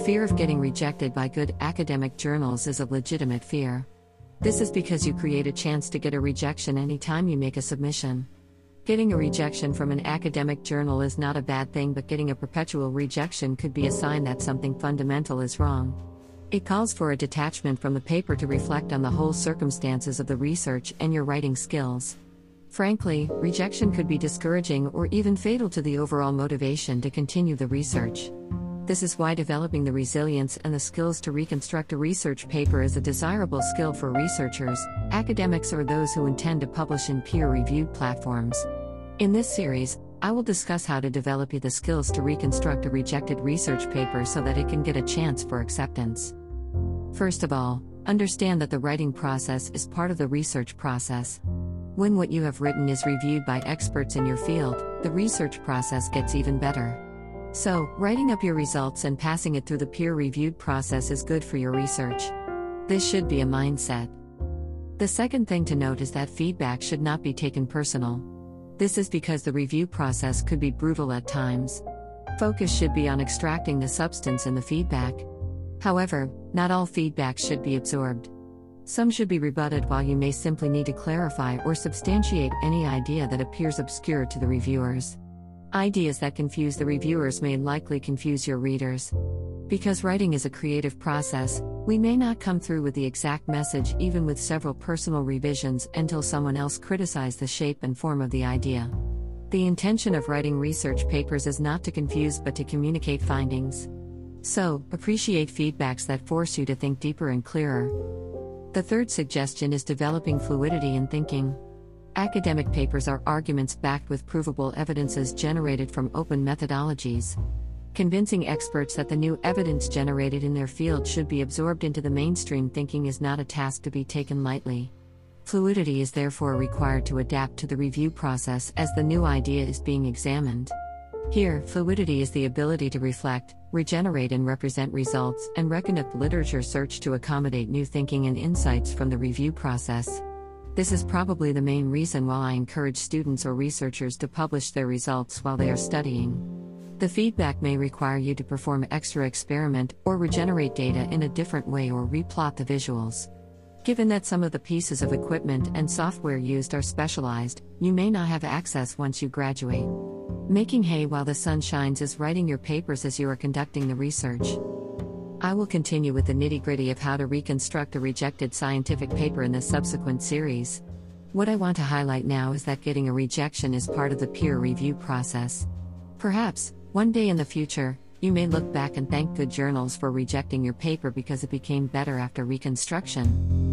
fear of getting rejected by good academic journals is a legitimate fear. This is because you create a chance to get a rejection anytime you make a submission. Getting a rejection from an academic journal is not a bad thing, but getting a perpetual rejection could be a sign that something fundamental is wrong. It calls for a detachment from the paper to reflect on the whole circumstances of the research and your writing skills. Frankly, rejection could be discouraging or even fatal to the overall motivation to continue the research. This is why developing the resilience and the skills to reconstruct a research paper is a desirable skill for researchers, academics, or those who intend to publish in peer reviewed platforms. In this series, I will discuss how to develop the skills to reconstruct a rejected research paper so that it can get a chance for acceptance. First of all, understand that the writing process is part of the research process. When what you have written is reviewed by experts in your field, the research process gets even better. So, writing up your results and passing it through the peer reviewed process is good for your research. This should be a mindset. The second thing to note is that feedback should not be taken personal. This is because the review process could be brutal at times. Focus should be on extracting the substance in the feedback. However, not all feedback should be absorbed. Some should be rebutted while you may simply need to clarify or substantiate any idea that appears obscure to the reviewers. Ideas that confuse the reviewers may likely confuse your readers. Because writing is a creative process, we may not come through with the exact message even with several personal revisions until someone else criticizes the shape and form of the idea. The intention of writing research papers is not to confuse but to communicate findings. So, appreciate feedbacks that force you to think deeper and clearer. The third suggestion is developing fluidity in thinking. Academic papers are arguments backed with provable evidences generated from open methodologies. Convincing experts that the new evidence generated in their field should be absorbed into the mainstream thinking is not a task to be taken lightly. Fluidity is therefore required to adapt to the review process as the new idea is being examined. Here, fluidity is the ability to reflect, regenerate, and represent results and reconduct literature search to accommodate new thinking and insights from the review process. This is probably the main reason why I encourage students or researchers to publish their results while they are studying. The feedback may require you to perform extra experiment or regenerate data in a different way or replot the visuals. Given that some of the pieces of equipment and software used are specialized, you may not have access once you graduate. Making hay while the sun shines is writing your papers as you are conducting the research. I will continue with the nitty gritty of how to reconstruct a rejected scientific paper in the subsequent series. What I want to highlight now is that getting a rejection is part of the peer review process. Perhaps, one day in the future, you may look back and thank good journals for rejecting your paper because it became better after reconstruction.